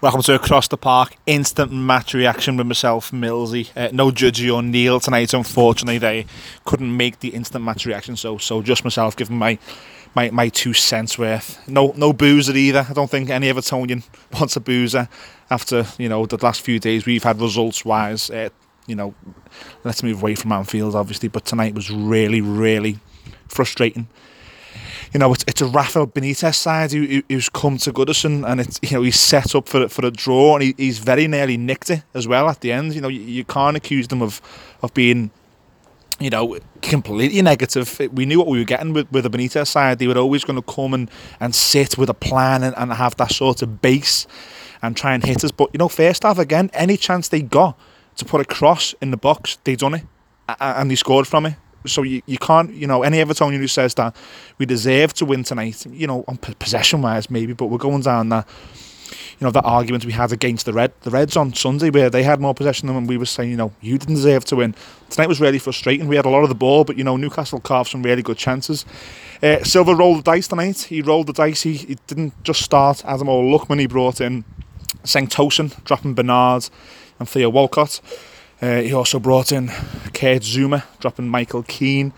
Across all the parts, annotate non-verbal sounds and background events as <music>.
Welcome to Across the Park. Instant match reaction with myself, Millsy. Uh, no Judgy or Neil tonight. Unfortunately, they couldn't make the instant match reaction, so so just myself giving my my, my two cents worth. No no boozer either. I don't think any Evertonian <laughs> wants a boozer after you know the last few days we've had results wise. Uh, you know, let's move away from Anfield obviously, but tonight was really really frustrating you know, it's, it's a Rafael Benitez side who, who's come to Goodison and it's, you know, he's set up for, for a draw and he, he's very nearly nicked it as well at the end. You know, you, you can't accuse them of, of being, you know, completely negative. We knew what we were getting with, with the Benitez side. They were always going to come and, and sit with a plan and, and have that sort of base and try and hit us. But, you know, first half again, any chance they got to put a cross in the box, they done it and they scored from it so you, you can't, you know, any Evertonian who says that we deserve to win tonight, you know, on possession wise maybe, but we're going down that, you know, that argument we had against the Red, the Reds on Sunday where they had more possession than we were saying, you know, you didn't deserve to win. Tonight was really frustrating. We had a lot of the ball, but you know, Newcastle carved some really good chances. Uh, Silva rolled the dice tonight. He rolled the dice. He, he didn't just start Ademola Lookman. He brought in Cenk Tosun, dropping Bernard and Theo Walcott. Uh, he also brought in Kurt Zouma, dropping Michael Keane.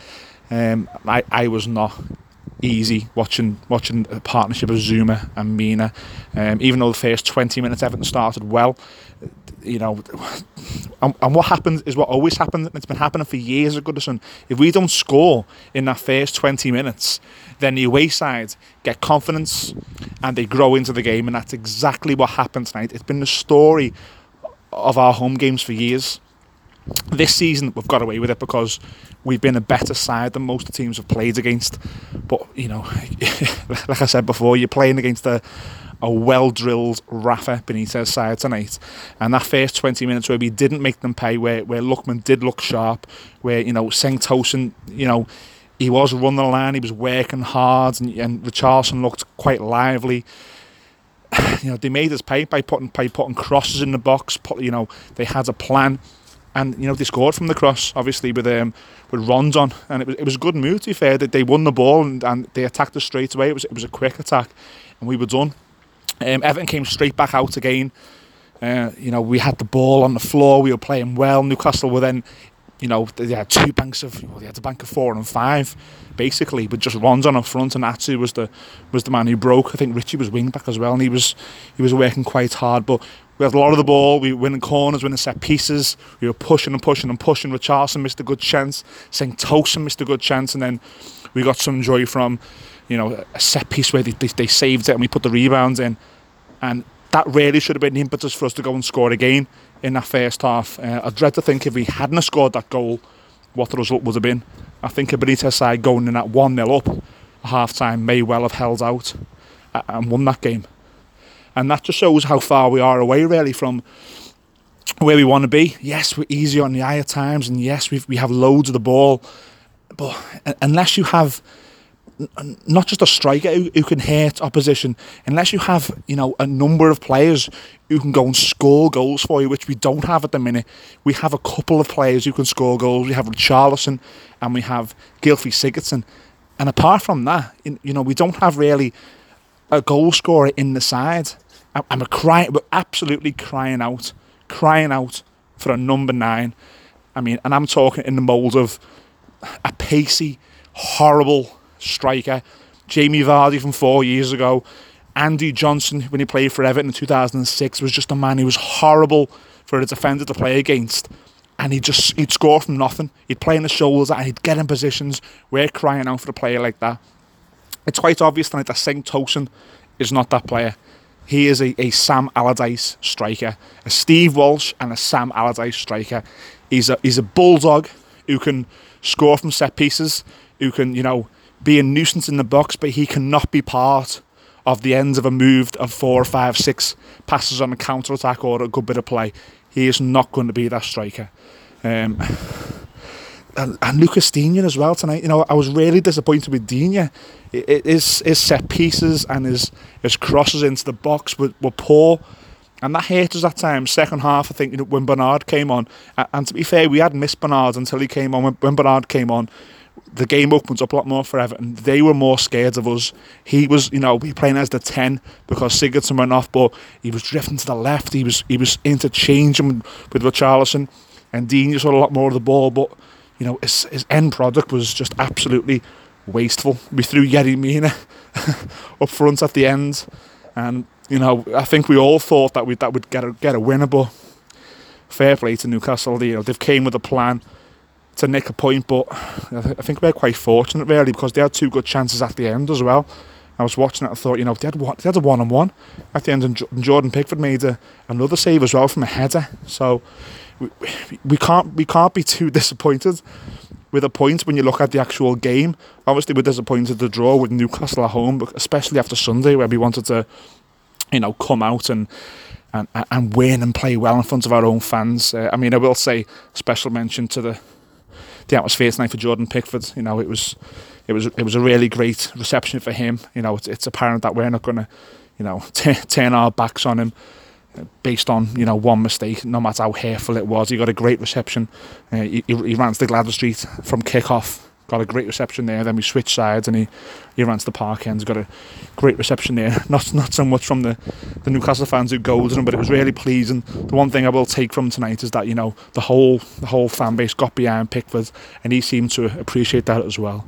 Um, I, I was not easy watching watching the partnership of Zouma and Mina. Um, even though the first 20 minutes Everton started well, you know, and, and what happens is what always happens. It's been happening for years at Goodison. If we don't score in that first 20 minutes, then the away side get confidence and they grow into the game, and that's exactly what happened tonight. It's been the story of our home games for years. This season, we've got away with it because we've been a better side than most teams have played against. But, you know, <laughs> like I said before, you're playing against a, a well drilled Rafa Benitez side tonight. And that first 20 minutes where we didn't make them pay, where, where Lookman did look sharp, where, you know, Cenk Tosun, you know, he was running the line, he was working hard, and, and Richarlison looked quite lively. <sighs> You know, they made us pay by putting by putting crosses in the box. Put, you know, they had a plan and you know they scored from the cross, obviously with um with Rondon, and it was it was a good move. To be fair, that they won the ball and, and they attacked us straight away. It was it was a quick attack, and we were done. Um, Everton came straight back out again. Uh, you know, we had the ball on the floor. We were playing well. Newcastle were then, you know, they had two banks of well, they had a bank of four and five, basically, but just Rondon up front, and Atsu was the was the man who broke. I think Richie was wing back as well, and he was he was working quite hard. But we had a lot of the ball. We were winning corners, winning set pieces. We were pushing and pushing and pushing. Richarlison missed a good chance. St. Tosun missed a good chance. And then we got some joy from, you know, a set piece where they, they, they saved it and we put the rebounds in. And that really should have been the impetus for us to go and score again in that first half. Uh, I dread to think if we hadn't scored that goal, what the result would have been. I think a Benitez side going in at 1 0 up half time may well have held out and won that game and that just shows how far we are away really from where we want to be. Yes, we're easy on the eye at times, and yes, we we have loads of the ball, but unless you have not just a striker who, who, can hit opposition, unless you have you know a number of players who can go and score goals for you, which we don't have at the minute. We have a couple of players who can score goals. We have Richarlison and we have Gylfi Sigurdsson, and apart from that, you know we don't have really a goal scorer in the side. I'm a crying, we're absolutely crying out, crying out for a number nine. I mean, and I'm talking in the mould of a pacey, horrible striker. Jamie Vardy from four years ago. Andy Johnson, when he played for Everton in 2006, was just a man who was horrible for a defender to play against. And he'd just, he'd score from nothing. He'd play in the shoulders and he'd get in positions. We're crying out for a player like that. It's quite obvious tonight that Cenk Tosun is not that player. He is a, a Sam Allardyce striker, a Steve Walsh and a Sam Allardyce striker. He's a he's a bulldog who can score from set pieces, who can you know be a nuisance in the box, but he cannot be part of the ends of a move of four five, six passes on a counter attack or a good bit of play. He is not going to be that striker. Um, and, Lucas Digne as well tonight. You know, I was really disappointed with Digne. His, his set pieces and his, his crosses into the box were, were poor. And that hurt us that time. Second half, I think, you know, when Bernard came on. And to be fair, we had missed Bernard until he came on. When Bernard came on, the game opens up a lot more for Everton. They were more scared of us. He was, you know, he playing as the ten because Sigurdsson went off, but he was drifting to the left. He was he was interchanging with Richarlison, and Digne just saw a lot more of the ball. But you know, his, his end product was just absolutely wasteful. We threw Yerry Mina <laughs> up front at the end, and you know, I think we all thought that we that would get a get a winner, but fair play to Newcastle. You know, they've came with a plan to nick a point, but I think we're quite fortunate really because they had two good chances at the end as well. I was watching it, I thought, you know, they had they had a one on one at the end, and Jordan Pickford made a, another save as well from a header. So we, we can't we can't be too <laughs> disappointed with a point when you look at the actual game. Obviously, we're disappointed to draw with Newcastle at home, but especially after Sunday where we wanted to, you know, come out and and and win and play well in front of our own fans. Uh, I mean, I will say special mention to the the atmosphere tonight for Jordan Pickford. You know, it was it was it was a really great reception for him. You know, it's, it's apparent that we're not going to, you know, <laughs> t- turn our backs on him uh, based on you know one mistake, no matter how hateful it was. He got a great reception. Uh, he, he ran to the Gwladys Street from kick off got a great reception there. Then we switched sides and he, he ran to the park ends, got a great reception there. <laughs> Not not so much from the, the Newcastle fans who goaded him, but it was really pleasing. The one thing I will take from tonight is that you know the whole the whole fan base got behind Pickford, and he seemed to appreciate that as well.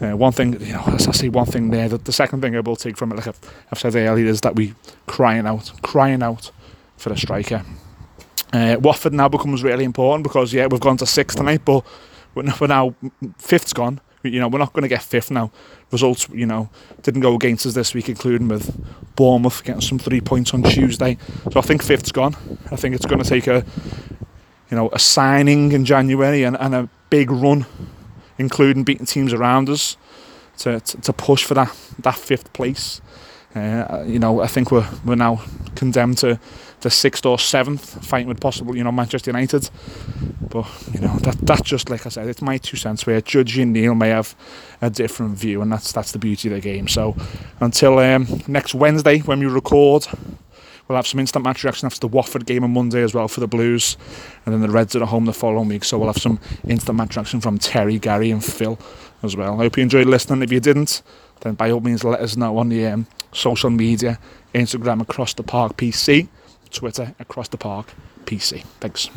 Uh, one thing, you know, as I say, one thing there. The, the second thing I will take from it, like I've, I've said earlier, is that we crying out, crying out for a striker. Uh, Watford now becomes really important because yeah, we've gone to six tonight, but we're now fifth's gone. You know, we're not going to get fifth now. Results, you know, didn't go against us this week, including with Bournemouth getting some three points on Tuesday. So I think fifth's gone. I think it's going to take a, you know, a signing in January and, and a big run, including beating teams around us, to, to, to push for that that fifth place. Uh, you know, I think we're we're now condemned to the sixth or seventh, fighting with possible, you know, Manchester United. But you know, that that's just like I said, it's my two cents. Where Judge and Neil may have a different view, and that's that's the beauty of the game. So until um, next Wednesday when we record. We'll have some instant match reaction after the Watford game on Monday as well for the Blues, and then the Reds are at home the following week. So we'll have some instant match reaction from Terry, Gary, and Phil as well. I hope you enjoyed listening. If you didn't, then by all means let us know on the um, social media, Instagram across the park PC, Twitter across the park PC. Thanks.